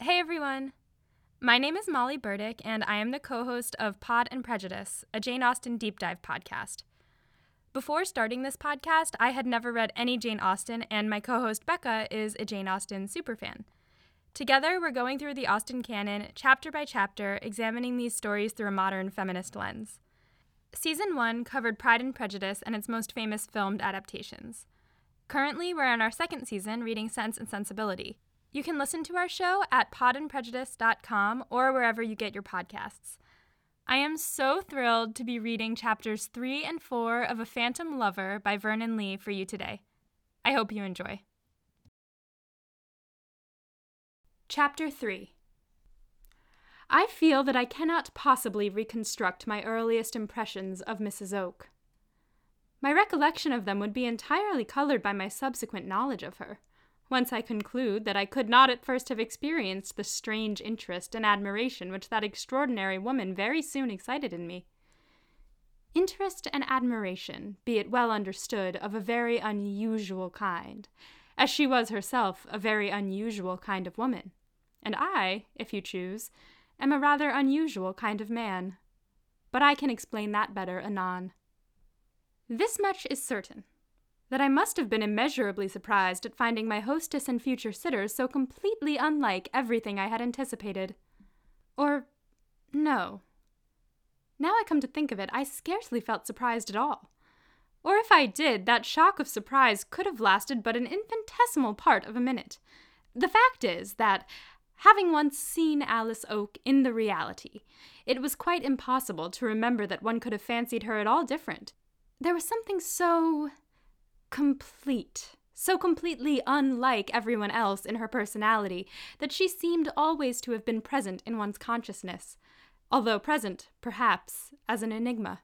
Hey everyone! My name is Molly Burdick, and I am the co host of Pod and Prejudice, a Jane Austen deep dive podcast. Before starting this podcast, I had never read any Jane Austen, and my co host Becca is a Jane Austen superfan. Together, we're going through the Austen canon, chapter by chapter, examining these stories through a modern feminist lens. Season 1 covered Pride and Prejudice and its most famous filmed adaptations. Currently, we're in our second season reading Sense and Sensibility. You can listen to our show at podandprejudice.com or wherever you get your podcasts. I am so thrilled to be reading chapters 3 and 4 of A Phantom Lover by Vernon Lee for you today. I hope you enjoy. Chapter 3 I feel that I cannot possibly reconstruct my earliest impressions of Mrs. Oke. My recollection of them would be entirely colored by my subsequent knowledge of her whence I conclude that I could not at first have experienced the strange interest and admiration which that extraordinary woman very soon excited in me. Interest and admiration, be it well understood, of a very unusual kind, as she was herself a very unusual kind of woman, and I, if you choose, am a rather unusual kind of man. But I can explain that better anon. This much is certain that I must have been immeasurably surprised at finding my hostess and future sitters so completely unlike everything I had anticipated. Or, no. Now I come to think of it, I scarcely felt surprised at all. Or if I did, that shock of surprise could have lasted but an infinitesimal part of a minute. The fact is that, having once seen Alice Oke in the reality, it was quite impossible to remember that one could have fancied her at all different. There was something so complete, so completely unlike everyone else in her personality that she seemed always to have been present in one's consciousness, although present, perhaps, as an enigma.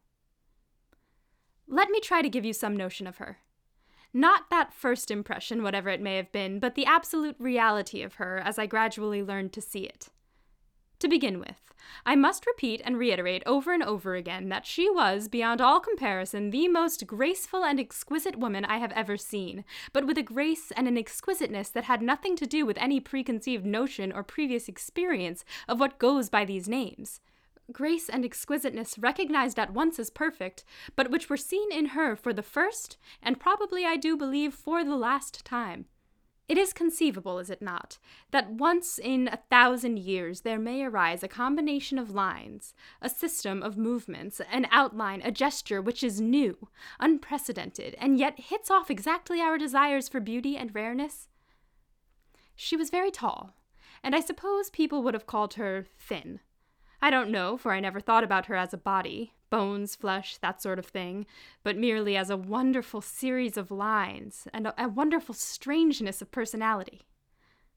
Let me try to give you some notion of her. Not that first impression, whatever it may have been, but the absolute reality of her as I gradually learned to see it. To begin with, I must repeat and reiterate over and over again that she was, beyond all comparison, the most graceful and exquisite woman I have ever seen, but with a grace and an exquisiteness that had nothing to do with any preconceived notion or previous experience of what goes by these names. Grace and exquisiteness recognized at once as perfect, but which were seen in her for the first, and probably I do believe for the last time. It is conceivable, is it not, that once in a thousand years there may arise a combination of lines, a system of movements, an outline, a gesture which is new, unprecedented, and yet hits off exactly our desires for beauty and rareness? She was very tall, and I suppose people would have called her thin. I don't know, for I never thought about her as a body, bones, flesh, that sort of thing, but merely as a wonderful series of lines and a, a wonderful strangeness of personality.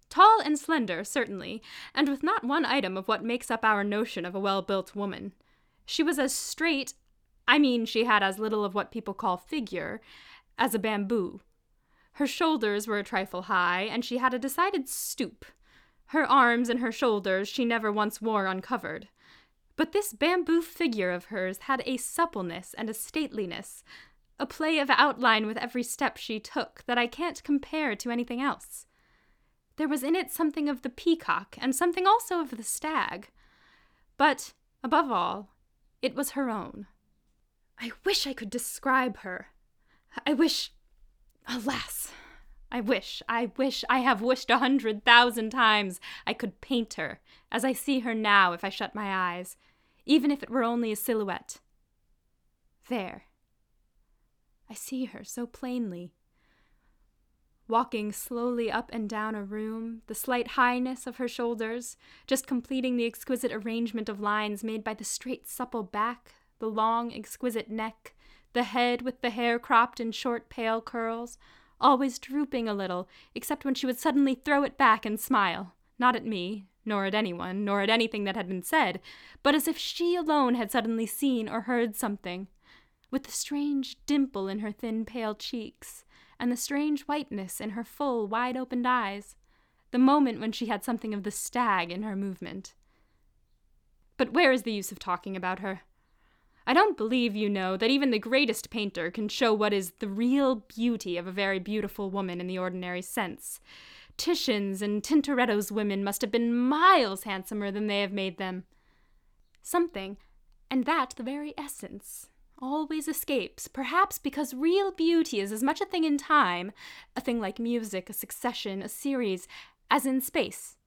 Tall and slender, certainly, and with not one item of what makes up our notion of a well built woman. She was as straight, I mean, she had as little of what people call figure, as a bamboo. Her shoulders were a trifle high, and she had a decided stoop. Her arms and her shoulders she never once wore uncovered. But this bamboo figure of hers had a suppleness and a stateliness, a play of outline with every step she took that I can't compare to anything else. There was in it something of the peacock and something also of the stag. But, above all, it was her own. I wish I could describe her. I wish. Alas! I wish, I wish, I have wished a hundred thousand times I could paint her, as I see her now if I shut my eyes, even if it were only a silhouette. There. I see her so plainly. Walking slowly up and down a room, the slight highness of her shoulders, just completing the exquisite arrangement of lines made by the straight, supple back, the long, exquisite neck, the head with the hair cropped in short, pale curls, always drooping a little, except when she would suddenly throw it back and smile, not at me, nor at anyone, nor at anything that had been said, but as if she alone had suddenly seen or heard something, with the strange dimple in her thin, pale cheeks, and the strange whiteness in her full, wide opened eyes, the moment when she had something of the stag in her movement. But where is the use of talking about her? I don't believe, you know, that even the greatest painter can show what is the real beauty of a very beautiful woman in the ordinary sense Titian's and Tintoretto's women must have been miles handsomer than they have made them. Something, and that the very essence, always escapes, perhaps because real beauty is as much a thing in time, a thing like music, a succession, a series, as in space.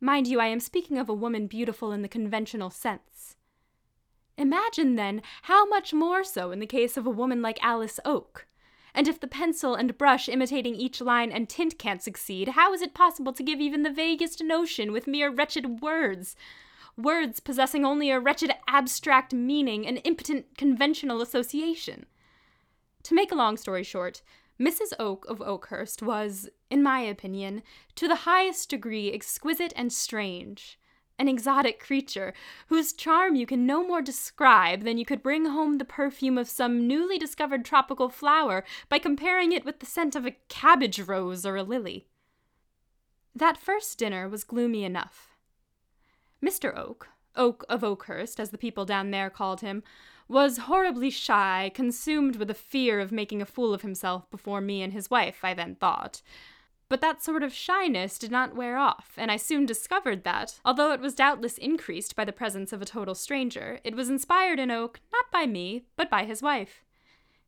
Mind you, I am speaking of a woman beautiful in the conventional sense. Imagine, then, how much more so in the case of a woman like Alice Oke. And if the pencil and brush imitating each line and tint can't succeed, how is it possible to give even the vaguest notion with mere wretched words? Words possessing only a wretched abstract meaning and impotent conventional association. To make a long story short, Mrs. Oke of Okehurst was, in my opinion, to the highest degree exquisite and strange an exotic creature, whose charm you can no more describe than you could bring home the perfume of some newly discovered tropical flower by comparing it with the scent of a cabbage rose or a lily. That first dinner was gloomy enough. Mr. Oke, Oke of Okehurst, as the people down there called him, was horribly shy, consumed with a fear of making a fool of himself before me and his wife, I then thought. But that sort of shyness did not wear off, and I soon discovered that, although it was doubtless increased by the presence of a total stranger, it was inspired in Oke not by me, but by his wife.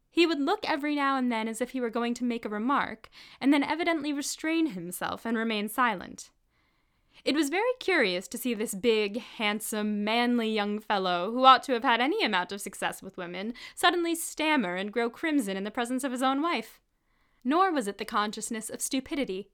He would look every now and then as if he were going to make a remark, and then evidently restrain himself and remain silent. It was very curious to see this big, handsome, manly young fellow, who ought to have had any amount of success with women, suddenly stammer and grow crimson in the presence of his own wife nor was it the consciousness of stupidity.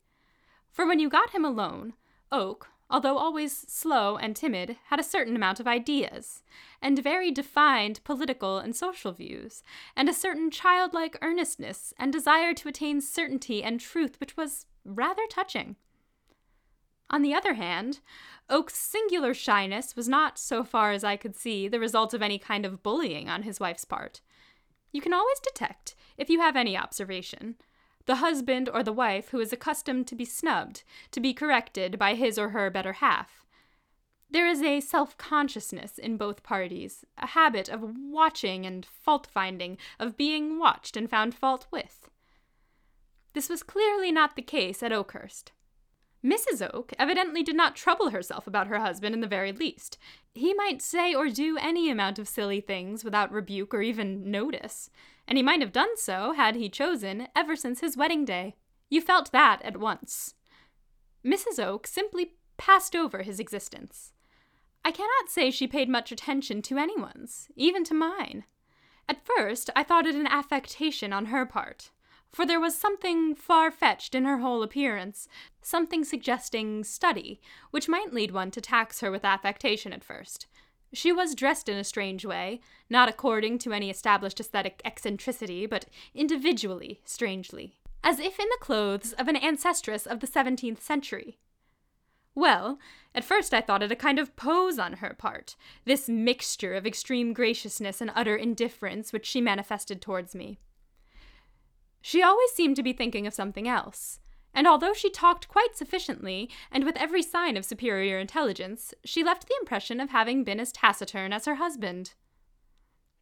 For when you got him alone, Oke, although always slow and timid, had a certain amount of ideas, and very defined political and social views, and a certain childlike earnestness and desire to attain certainty and truth which was rather touching. On the other hand, Oke's singular shyness was not, so far as I could see, the result of any kind of bullying on his wife's part. You can always detect, if you have any observation, the husband or the wife who is accustomed to be snubbed, to be corrected by his or her better half. There is a self consciousness in both parties, a habit of watching and fault finding, of being watched and found fault with. This was clearly not the case at Okehurst. Mrs. Oke evidently did not trouble herself about her husband in the very least. He might say or do any amount of silly things without rebuke or even notice and he might have done so, had he chosen, ever since his wedding day. You felt that at once. Mrs. Oke simply passed over his existence. I cannot say she paid much attention to anyone's, even to mine. At first, I thought it an affectation on her part, for there was something far fetched in her whole appearance, something suggesting study, which might lead one to tax her with affectation at first. She was dressed in a strange way, not according to any established aesthetic eccentricity, but individually, strangely, as if in the clothes of an ancestress of the seventeenth century. Well, at first I thought it a kind of pose on her part, this mixture of extreme graciousness and utter indifference which she manifested towards me. She always seemed to be thinking of something else, and although she talked quite sufficiently, and with every sign of superior intelligence, she left the impression of having been as taciturn as her husband.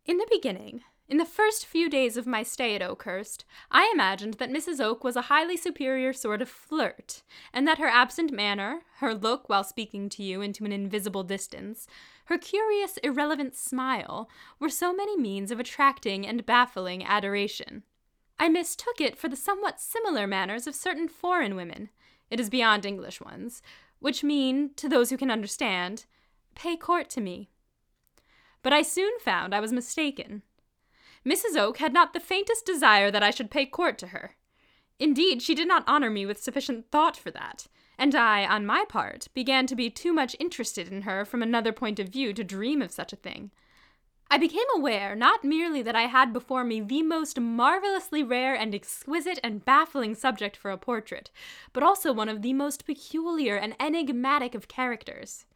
In the beginning, in the first few days of my stay at Okehurst, I imagined that Mrs. Oke was a highly superior sort of flirt, and that her absent manner, her look while speaking to you into an invisible distance, her curious, irrelevant smile, were so many means of attracting and baffling adoration. I mistook it for the somewhat similar manners of certain foreign women, it is beyond English ones, which mean, to those who can understand, pay court to me. But I soon found I was mistaken. Mrs. Oke had not the faintest desire that I should pay court to her. Indeed, she did not honor me with sufficient thought for that, and I, on my part, began to be too much interested in her from another point of view to dream of such a thing. I became aware not merely that I had before me the most marvelously rare and exquisite and baffling subject for a portrait, but also one of the most peculiar and enigmatic of characters.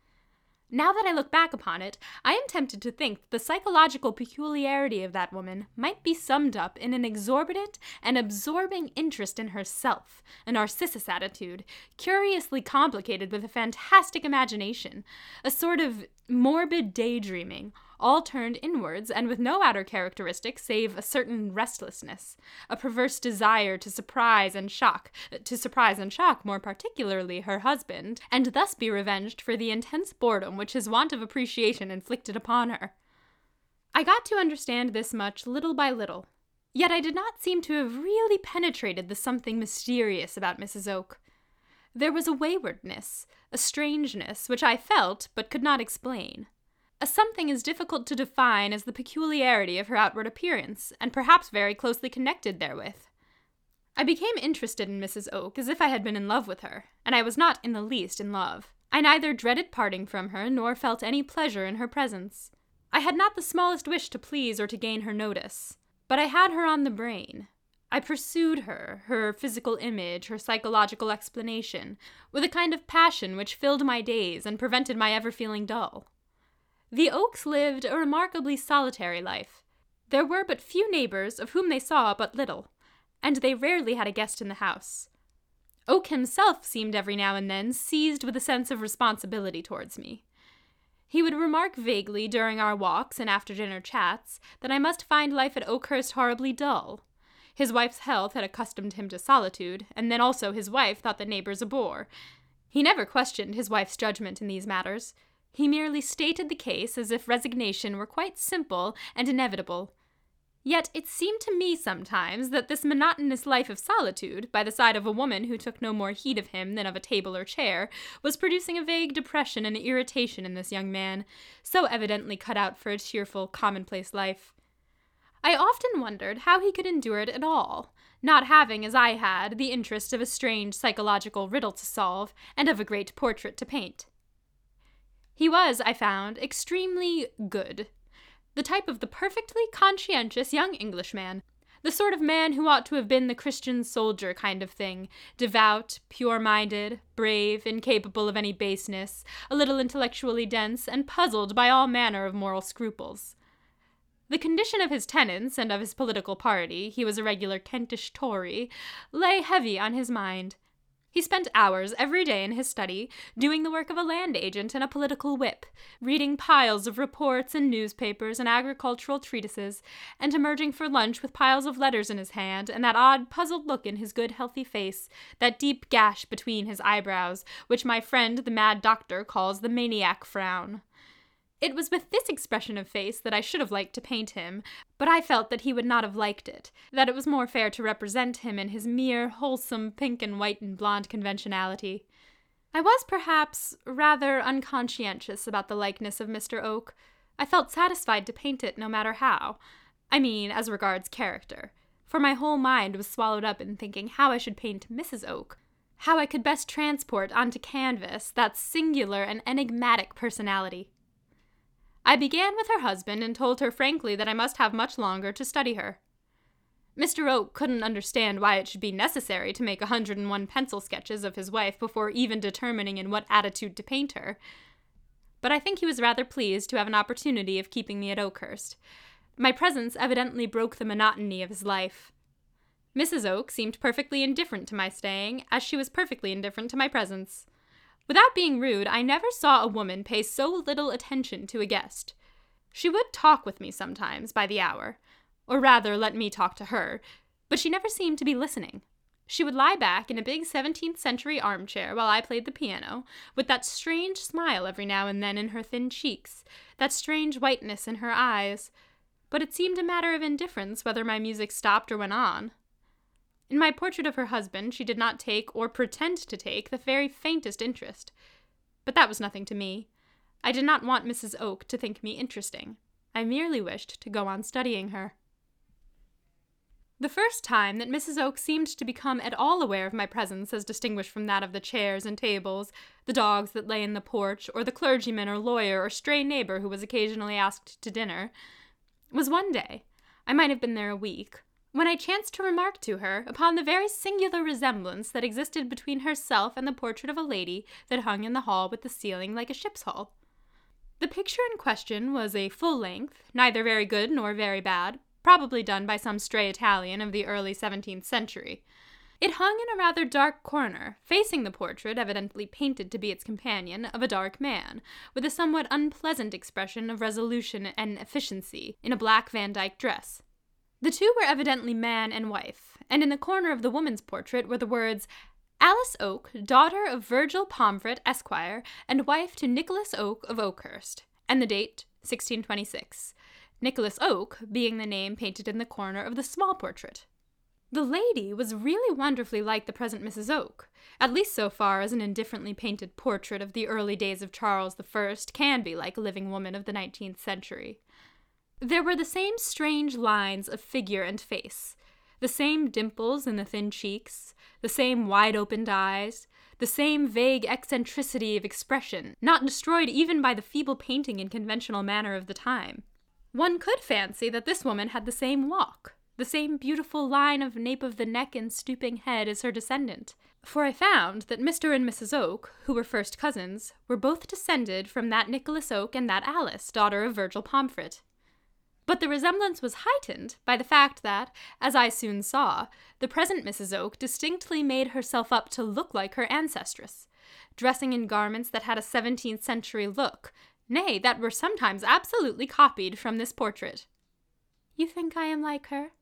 Now that I look back upon it, I am tempted to think that the psychological peculiarity of that woman might be summed up in an exorbitant and absorbing interest in herself, a narcissus attitude, curiously complicated with a fantastic imagination, a sort of morbid daydreaming, all turned inwards and with no outer characteristic save a certain restlessness, a perverse desire to surprise and shock, to surprise and shock more particularly her husband, and thus be revenged for the intense boredom which his want of appreciation inflicted upon her. I got to understand this much little by little, yet I did not seem to have really penetrated the something mysterious about Mrs. Oke. There was a waywardness, a strangeness, which I felt but could not explain. A something as difficult to define as the peculiarity of her outward appearance, and perhaps very closely connected therewith. I became interested in Mrs. Oke as if I had been in love with her, and I was not in the least in love. I neither dreaded parting from her nor felt any pleasure in her presence. I had not the smallest wish to please or to gain her notice, but I had her on the brain, I pursued her, her physical image, her psychological explanation, with a kind of passion which filled my days and prevented my ever feeling dull. The Okes lived a remarkably solitary life. There were but few neighbors, of whom they saw but little, and they rarely had a guest in the house. Oke himself seemed every now and then seized with a sense of responsibility towards me. He would remark vaguely during our walks and after dinner chats that I must find life at Okehurst horribly dull, his wife's health had accustomed him to solitude, and then also his wife thought the neighbors a bore. He never questioned his wife's judgment in these matters. He merely stated the case as if resignation were quite simple and inevitable. Yet it seemed to me sometimes that this monotonous life of solitude, by the side of a woman who took no more heed of him than of a table or chair, was producing a vague depression and irritation in this young man, so evidently cut out for a cheerful, commonplace life. I often wondered how he could endure it at all, not having, as I had, the interest of a strange psychological riddle to solve and of a great portrait to paint. He was, I found, extremely good. The type of the perfectly conscientious young Englishman. The sort of man who ought to have been the Christian soldier kind of thing devout, pure minded, brave, incapable of any baseness, a little intellectually dense, and puzzled by all manner of moral scruples. The condition of his tenants and of his political party, he was a regular Kentish Tory, lay heavy on his mind. He spent hours every day in his study, doing the work of a land agent and a political whip, reading piles of reports and newspapers and agricultural treatises, and emerging for lunch with piles of letters in his hand and that odd, puzzled look in his good, healthy face, that deep gash between his eyebrows, which my friend the mad doctor calls the maniac frown. It was with this expression of face that I should have liked to paint him, but I felt that he would not have liked it, that it was more fair to represent him in his mere wholesome pink and white and blonde conventionality. I was perhaps rather unconscientious about the likeness of Mr. Oke. I felt satisfied to paint it no matter how. I mean, as regards character, for my whole mind was swallowed up in thinking how I should paint Mrs. Oke, how I could best transport onto canvas that singular and enigmatic personality. I began with her husband and told her frankly that I must have much longer to study her. Mr. Oke couldn't understand why it should be necessary to make a hundred and one pencil sketches of his wife before even determining in what attitude to paint her. But I think he was rather pleased to have an opportunity of keeping me at Okehurst. My presence evidently broke the monotony of his life. Mrs. Oke seemed perfectly indifferent to my staying, as she was perfectly indifferent to my presence. Without being rude, I never saw a woman pay so little attention to a guest. She would talk with me sometimes by the hour, or rather let me talk to her, but she never seemed to be listening. She would lie back in a big 17th century armchair while I played the piano, with that strange smile every now and then in her thin cheeks, that strange whiteness in her eyes. But it seemed a matter of indifference whether my music stopped or went on. In my portrait of her husband, she did not take, or pretend to take, the very faintest interest. But that was nothing to me. I did not want Mrs. Oke to think me interesting. I merely wished to go on studying her. The first time that Mrs. Oke seemed to become at all aware of my presence as distinguished from that of the chairs and tables, the dogs that lay in the porch, or the clergyman or lawyer or stray neighbor who was occasionally asked to dinner, was one day. I might have been there a week, when I chanced to remark to her upon the very singular resemblance that existed between herself and the portrait of a lady that hung in the hall with the ceiling like a ship's hull. The picture in question was a full length, neither very good nor very bad, probably done by some stray Italian of the early 17th century. It hung in a rather dark corner, facing the portrait, evidently painted to be its companion, of a dark man, with a somewhat unpleasant expression of resolution and efficiency, in a black Van Dyck dress. The two were evidently man and wife, and in the corner of the woman's portrait were the words Alice Oke, daughter of Virgil Pomfret, Esquire, and wife to Nicholas Oke of Okehurst, and the date 1626. Nicholas Oke being the name painted in the corner of the small portrait. The lady was really wonderfully like the present Mrs. Oke, at least so far as an indifferently painted portrait of the early days of Charles I can be like a living woman of the 19th century. There were the same strange lines of figure and face, the same dimples in the thin cheeks, the same wide opened eyes, the same vague eccentricity of expression, not destroyed even by the feeble painting and conventional manner of the time. One could fancy that this woman had the same walk, the same beautiful line of nape of the neck and stooping head as her descendant. For I found that Mr. and Mrs. Oke, who were first cousins, were both descended from that Nicholas Oke and that Alice, daughter of Virgil Pomfret. But the resemblance was heightened by the fact that, as I soon saw, the present Mrs. Oke distinctly made herself up to look like her ancestress, dressing in garments that had a seventeenth century look, nay, that were sometimes absolutely copied from this portrait. You think I am like her?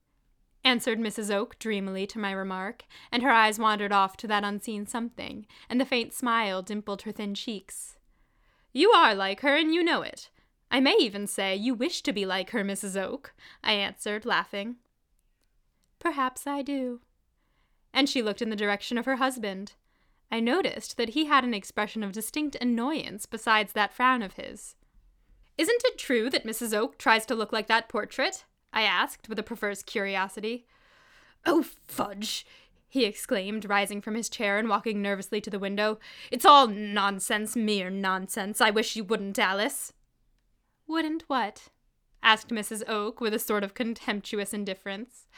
answered Mrs. Oke dreamily to my remark, and her eyes wandered off to that unseen something, and the faint smile dimpled her thin cheeks. You are like her, and you know it. I may even say you wish to be like her, Mrs. Oke, I answered, laughing. Perhaps I do. And she looked in the direction of her husband. I noticed that he had an expression of distinct annoyance besides that frown of his. Isn't it true that Mrs. Oke tries to look like that portrait? I asked, with a perverse curiosity. Oh, fudge! he exclaimed, rising from his chair and walking nervously to the window. It's all nonsense, mere nonsense. I wish you wouldn't, Alice. Wouldn't what? asked Mrs. Oke with a sort of contemptuous indifference.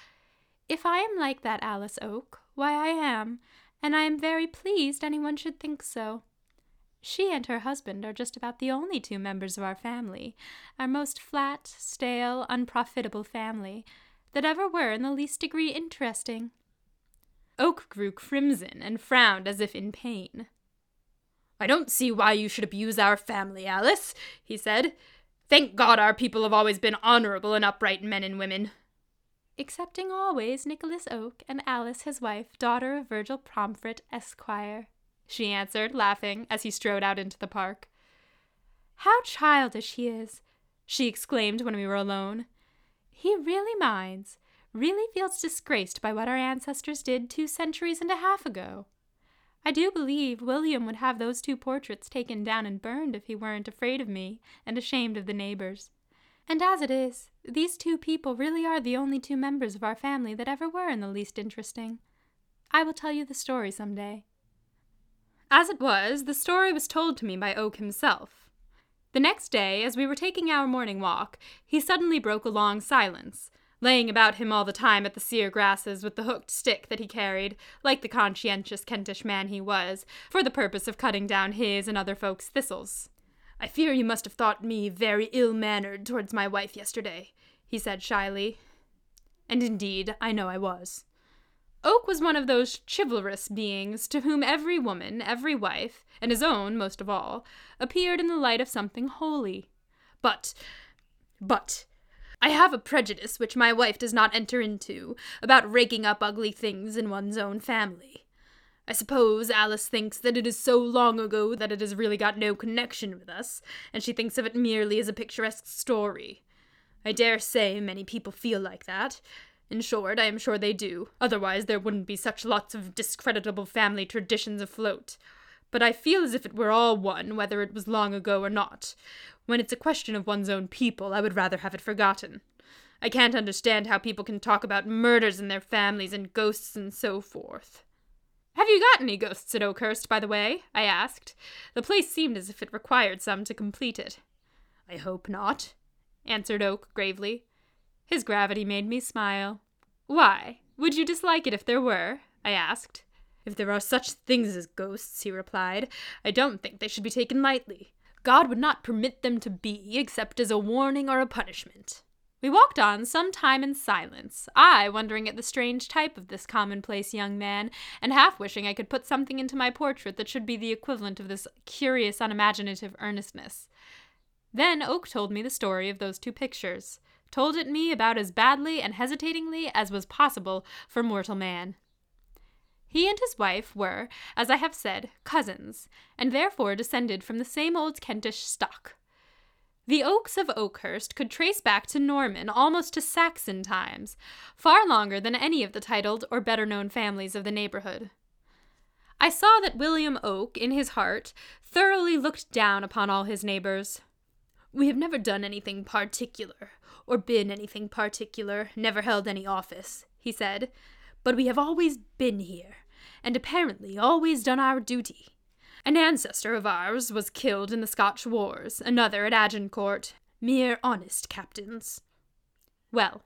If I am like that Alice Oke, why I am, and I am very pleased anyone should think so. She and her husband are just about the only two members of our family, our most flat, stale, unprofitable family, that ever were in the least degree interesting. Oke grew crimson and frowned as if in pain. I don't see why you should abuse our family, Alice, he said. Thank God our people have always been honorable and upright men and women. Excepting always Nicholas Oke and Alice, his wife, daughter of Virgil Pomfret, Esquire, she answered, laughing, as he strode out into the park. How childish he is! she exclaimed when we were alone. He really minds, really feels disgraced by what our ancestors did two centuries and a half ago. I do believe William would have those two portraits taken down and burned if he weren't afraid of me and ashamed of the neighbors. And as it is, these two people really are the only two members of our family that ever were in the least interesting. I will tell you the story some day. As it was, the story was told to me by Oke himself. The next day, as we were taking our morning walk, he suddenly broke a long silence, laying about him all the time at the sere grasses with the hooked stick that he carried, like the conscientious Kentish man he was, for the purpose of cutting down his and other folks' thistles. I fear you must have thought me very ill mannered towards my wife yesterday, he said shyly. And indeed, I know I was. Oke was one of those chivalrous beings to whom every woman, every wife, and his own most of all, appeared in the light of something holy. But, but, I have a prejudice which my wife does not enter into about raking up ugly things in one's own family. I suppose Alice thinks that it is so long ago that it has really got no connection with us, and she thinks of it merely as a picturesque story. I dare say many people feel like that, in short, I am sure they do. Otherwise, there wouldn't be such lots of discreditable family traditions afloat. But I feel as if it were all one, whether it was long ago or not. When it's a question of one's own people, I would rather have it forgotten. I can't understand how people can talk about murders in their families and ghosts and so forth. Have you got any ghosts at Okehurst, by the way? I asked. The place seemed as if it required some to complete it. I hope not, answered Oke gravely. His gravity made me smile. Why? Would you dislike it if there were? I asked. If there are such things as ghosts, he replied, I don't think they should be taken lightly. God would not permit them to be, except as a warning or a punishment. We walked on some time in silence, I wondering at the strange type of this commonplace young man, and half wishing I could put something into my portrait that should be the equivalent of this curious, unimaginative earnestness. Then Oke told me the story of those two pictures, told it me about as badly and hesitatingly as was possible for mortal man. He and his wife were, as I have said, cousins, and therefore descended from the same old Kentish stock. The Okes of Okehurst could trace back to Norman, almost to Saxon times, far longer than any of the titled or better known families of the neighborhood. I saw that William Oke, in his heart, thoroughly looked down upon all his neighbors. We have never done anything particular, or been anything particular, never held any office, he said, but we have always been here, and apparently always done our duty. An ancestor of ours was killed in the Scotch wars, another at Agincourt. Mere honest captains. Well,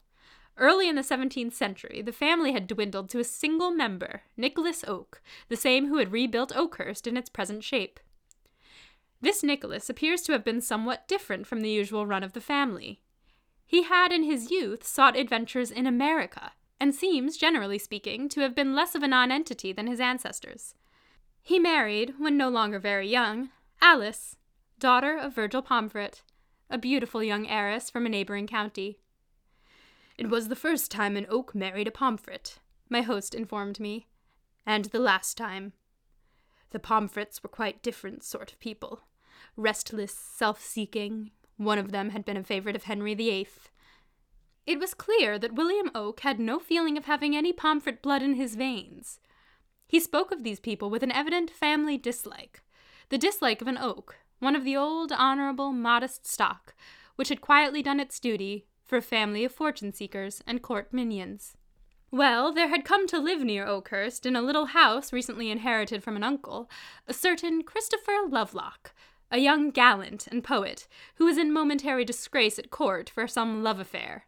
early in the 17th century, the family had dwindled to a single member, Nicholas Oke, the same who had rebuilt Okehurst in its present shape. This Nicholas appears to have been somewhat different from the usual run of the family. He had in his youth sought adventures in America, and seems, generally speaking, to have been less of a nonentity than his ancestors. He married, when no longer very young, Alice, daughter of Virgil Pomfret, a beautiful young heiress from a neighboring county. It was the first time an Oke married a Pomfret, my host informed me, and the last time. The Pomfrets were quite different sort of people, restless, self-seeking. One of them had been a favorite of Henry VIII. It was clear that William Oke had no feeling of having any Pomfret blood in his veins. He spoke of these people with an evident family dislike the dislike of an Oke, one of the old, honorable, modest stock, which had quietly done its duty for a family of fortune seekers and court minions. Well, there had come to live near Okehurst, in a little house recently inherited from an uncle, a certain Christopher Lovelock, a young gallant and poet, who was in momentary disgrace at court for some love affair.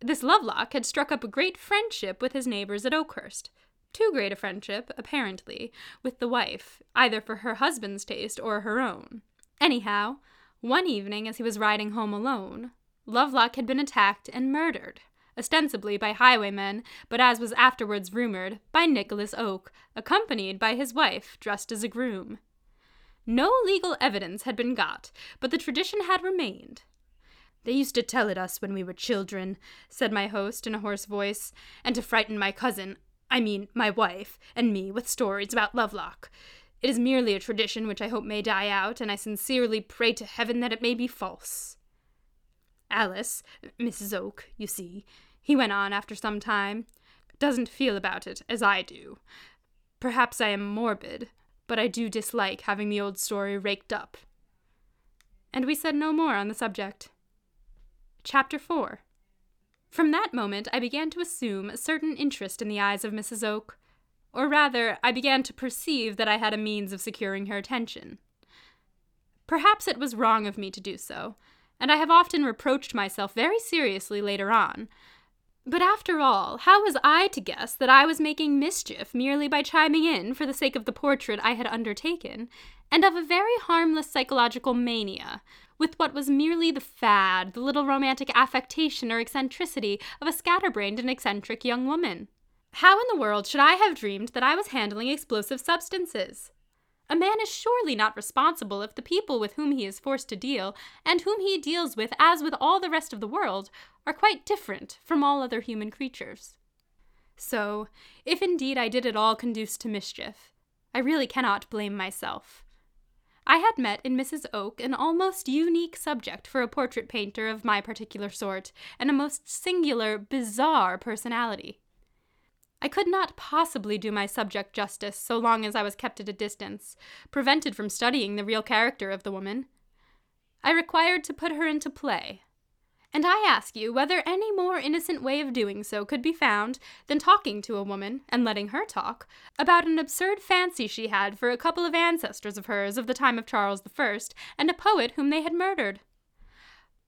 This Lovelock had struck up a great friendship with his neighbors at Okehurst, too great a friendship, apparently, with the wife, either for her husband's taste or her own. Anyhow, one evening as he was riding home alone, Lovelock had been attacked and murdered, ostensibly by highwaymen, but as was afterwards rumored, by Nicholas Oke, accompanied by his wife, dressed as a groom. No legal evidence had been got, but the tradition had remained. They used to tell it us when we were children, said my host in a hoarse voice, and to frighten my cousin, I mean, my wife, and me with stories about Lovelock. It is merely a tradition which I hope may die out, and I sincerely pray to heaven that it may be false. Alice, Mrs. Oke, you see, he went on after some time, doesn't feel about it as I do. Perhaps I am morbid, but I do dislike having the old story raked up. And we said no more on the subject. Chapter 4 from that moment, I began to assume a certain interest in the eyes of Mrs. Oke, or rather, I began to perceive that I had a means of securing her attention. Perhaps it was wrong of me to do so, and I have often reproached myself very seriously later on. But after all, how was I to guess that I was making mischief merely by chiming in for the sake of the portrait I had undertaken, and of a very harmless psychological mania, with what was merely the fad, the little romantic affectation or eccentricity of a scatterbrained and eccentric young woman. How in the world should I have dreamed that I was handling explosive substances? A man is surely not responsible if the people with whom he is forced to deal, and whom he deals with as with all the rest of the world, are quite different from all other human creatures. So, if indeed I did at all conduce to mischief, I really cannot blame myself. I had met in Mrs. Oke an almost unique subject for a portrait painter of my particular sort, and a most singular, bizarre personality. I could not possibly do my subject justice so long as I was kept at a distance, prevented from studying the real character of the woman. I required to put her into play, and I ask you whether any more innocent way of doing so could be found than talking to a woman, and letting her talk, about an absurd fancy she had for a couple of ancestors of hers of the time of Charles I, and a poet whom they had murdered.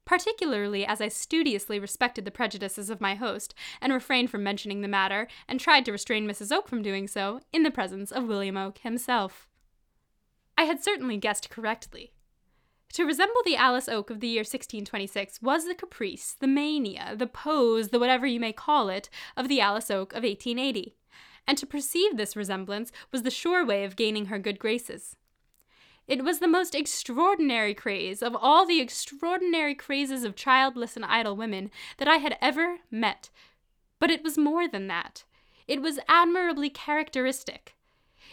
Particularly as I studiously respected the prejudices of my host, and refrained from mentioning the matter, and tried to restrain Mrs. Oke from doing so, in the presence of William Oke himself. I had certainly guessed correctly. To resemble the Alice Oke of the year 1626 was the caprice, the mania, the pose, the whatever you may call it, of the Alice Oke of 1880. And to perceive this resemblance was the sure way of gaining her good graces. It was the most extraordinary craze of all the extraordinary crazes of childless and idle women that I had ever met. But it was more than that. It was admirably characteristic.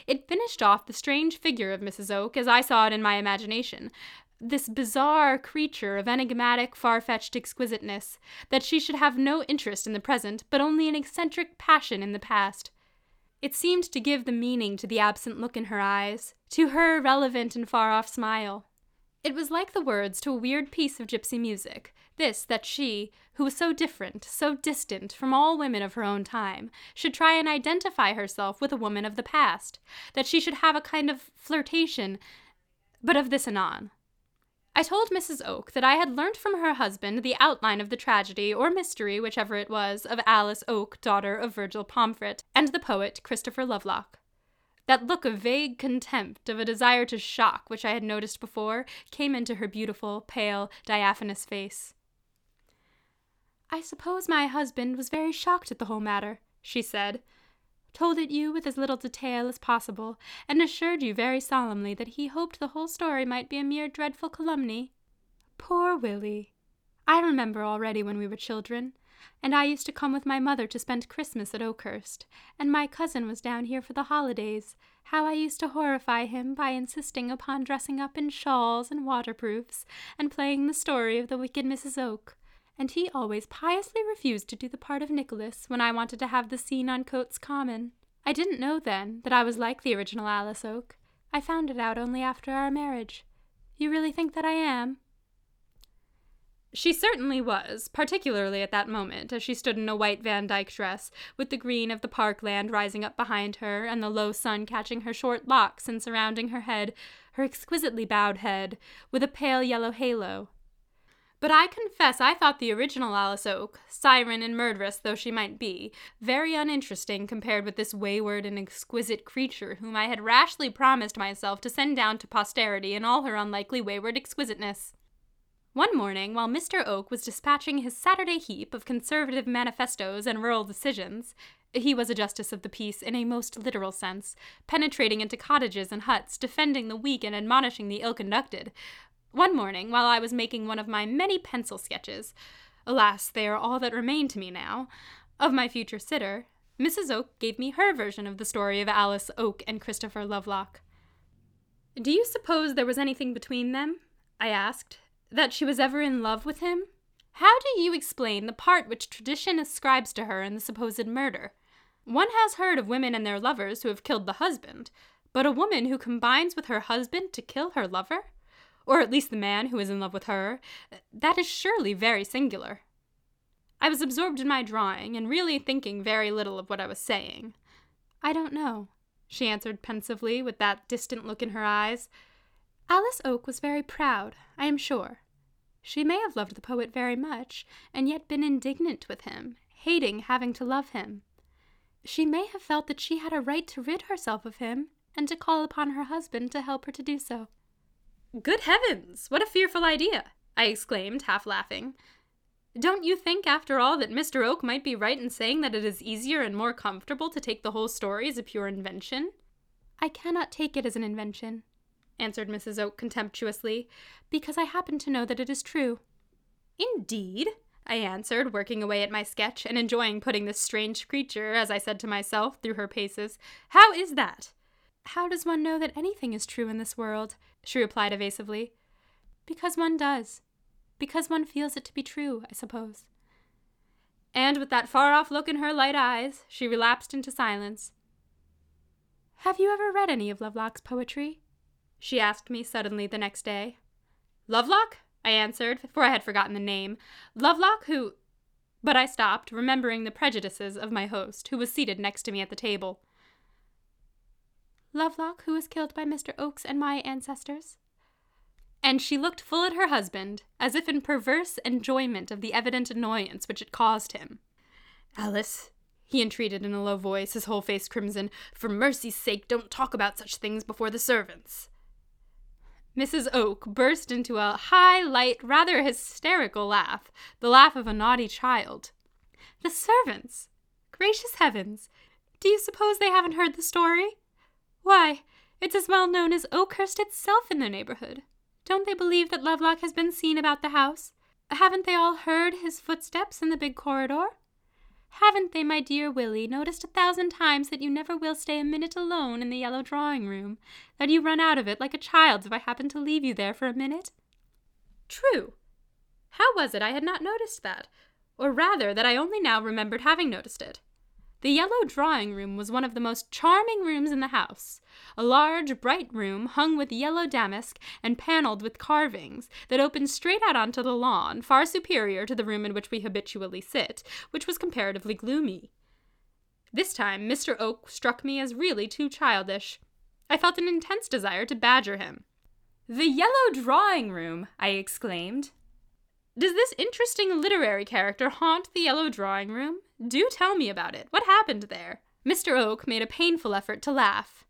It finished off the strange figure of Mrs. Oke as I saw it in my imagination, this bizarre creature of enigmatic, far fetched exquisiteness, that she should have no interest in the present, but only an eccentric passion in the past. It seemed to give the meaning to the absent look in her eyes, to her irrelevant and far off smile. It was like the words to a weird piece of gypsy music, this that she, who was so different, so distant from all women of her own time, should try and identify herself with a woman of the past, that she should have a kind of flirtation, but of this anon. I told Mrs. Oke that I had learnt from her husband the outline of the tragedy or mystery, whichever it was, of Alice Oke, daughter of Virgil Pomfret, and the poet Christopher Lovelock. That look of vague contempt, of a desire to shock, which I had noticed before, came into her beautiful, pale, diaphanous face. I suppose my husband was very shocked at the whole matter, she said, told it you with as little detail as possible, and assured you very solemnly that he hoped the whole story might be a mere dreadful calumny. Poor Willie! I remember already when we were children, and I used to come with my mother to spend Christmas at Okehurst, and my cousin was down here for the holidays. How I used to horrify him by insisting upon dressing up in shawls and waterproofs, and playing the story of the wicked Mrs. Oke and he always piously refused to do the part of Nicholas when I wanted to have the scene on Coates Common. I didn't know then that I was like the original Alice Oke. I found it out only after our marriage. You really think that I am? She certainly was, particularly at that moment, as she stood in a white Van Dyck dress, with the green of the parkland rising up behind her, and the low sun catching her short locks and surrounding her head, her exquisitely bowed head, with a pale yellow halo, but I confess I thought the original Alice Oke, siren and murderess though she might be, very uninteresting compared with this wayward and exquisite creature whom I had rashly promised myself to send down to posterity in all her unlikely wayward exquisiteness. One morning, while Mr. Oke was dispatching his Saturday heap of conservative manifestos and rural decisions, he was a justice of the peace in a most literal sense, penetrating into cottages and huts, defending the weak and admonishing the ill conducted. One morning, while I was making one of my many pencil sketches, alas, they are all that remain to me now, of my future sitter, Mrs. Oke gave me her version of the story of Alice Oke and Christopher Lovelock. Do you suppose there was anything between them? I asked. That she was ever in love with him? How do you explain the part which tradition ascribes to her in the supposed murder? One has heard of women and their lovers who have killed the husband, but a woman who combines with her husband to kill her lover? Or at least the man who is in love with her, that is surely very singular. I was absorbed in my drawing and really thinking very little of what I was saying. I don't know, she answered pensively with that distant look in her eyes. Alice Oke was very proud, I am sure. She may have loved the poet very much, and yet been indignant with him, hating having to love him. She may have felt that she had a right to rid herself of him, and to call upon her husband to help her to do so. Good heavens, what a fearful idea! I exclaimed, half laughing. Don't you think, after all, that Mr. Oke might be right in saying that it is easier and more comfortable to take the whole story as a pure invention? I cannot take it as an invention, answered Mrs. Oke contemptuously, because I happen to know that it is true. Indeed, I answered, working away at my sketch and enjoying putting this strange creature, as I said to myself, through her paces. How is that? How does one know that anything is true in this world? She replied evasively. Because one does. Because one feels it to be true, I suppose. And with that far off look in her light eyes, she relapsed into silence. Have you ever read any of Lovelock's poetry? she asked me suddenly the next day. Lovelock? I answered, for I had forgotten the name. Lovelock, who. But I stopped, remembering the prejudices of my host, who was seated next to me at the table. Lovelock, who was killed by Mr. Oke's and my ancestors. And she looked full at her husband, as if in perverse enjoyment of the evident annoyance which it caused him. Alice, he entreated in a low voice, his whole face crimson, for mercy's sake, don't talk about such things before the servants. Mrs. Oke burst into a high, light, rather hysterical laugh, the laugh of a naughty child. The servants! Gracious heavens! Do you suppose they haven't heard the story? Why, it's as well known as Okehurst itself in their neighborhood. Don't they believe that Lovelock has been seen about the house? Haven't they all heard his footsteps in the big corridor? Haven't they, my dear Willie, noticed a thousand times that you never will stay a minute alone in the yellow drawing room, that you run out of it like a child if I happen to leave you there for a minute? True. How was it I had not noticed that? Or rather, that I only now remembered having noticed it? The yellow drawing room was one of the most charming rooms in the house, a large, bright room hung with yellow damask and paneled with carvings that opened straight out onto the lawn, far superior to the room in which we habitually sit, which was comparatively gloomy. This time Mr. Oke struck me as really too childish. I felt an intense desire to badger him. The yellow drawing room! I exclaimed. Does this interesting literary character haunt the yellow drawing room? Do tell me about it. What happened there? Mr. Oke made a painful effort to laugh.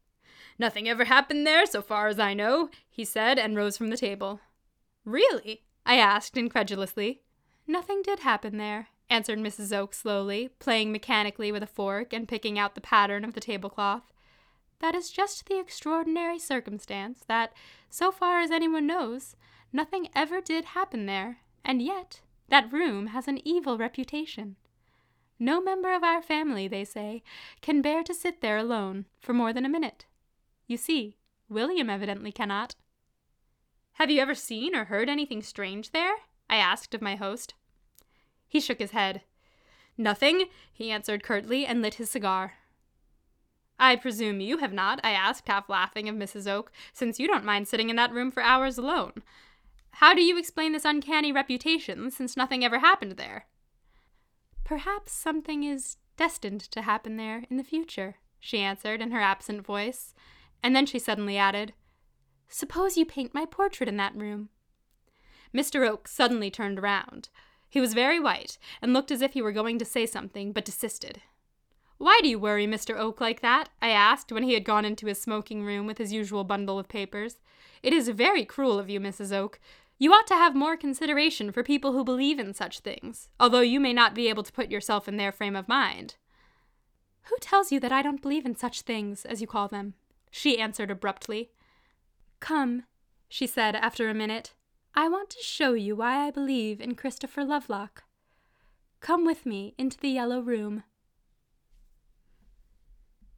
Nothing ever happened there, so far as I know, he said, and rose from the table. Really? I asked incredulously. Nothing did happen there, answered Mrs. Oke slowly, playing mechanically with a fork and picking out the pattern of the tablecloth. That is just the extraordinary circumstance that, so far as anyone knows, nothing ever did happen there, and yet that room has an evil reputation. No member of our family, they say, can bear to sit there alone for more than a minute. You see, William evidently cannot. Have you ever seen or heard anything strange there? I asked of my host. He shook his head. Nothing, he answered curtly, and lit his cigar. I presume you have not, I asked, half laughing of Mrs. Oke, since you don't mind sitting in that room for hours alone. How do you explain this uncanny reputation, since nothing ever happened there? Perhaps something is destined to happen there in the future, she answered in her absent voice, and then she suddenly added, Suppose you paint my portrait in that room. Mr. Oke suddenly turned round. He was very white, and looked as if he were going to say something, but desisted. Why do you worry Mr. Oke like that? I asked when he had gone into his smoking room with his usual bundle of papers. It is very cruel of you, Mrs. Oke. You ought to have more consideration for people who believe in such things, although you may not be able to put yourself in their frame of mind. Who tells you that I don't believe in such things, as you call them? She answered abruptly. Come, she said after a minute. I want to show you why I believe in Christopher Lovelock. Come with me into the yellow room.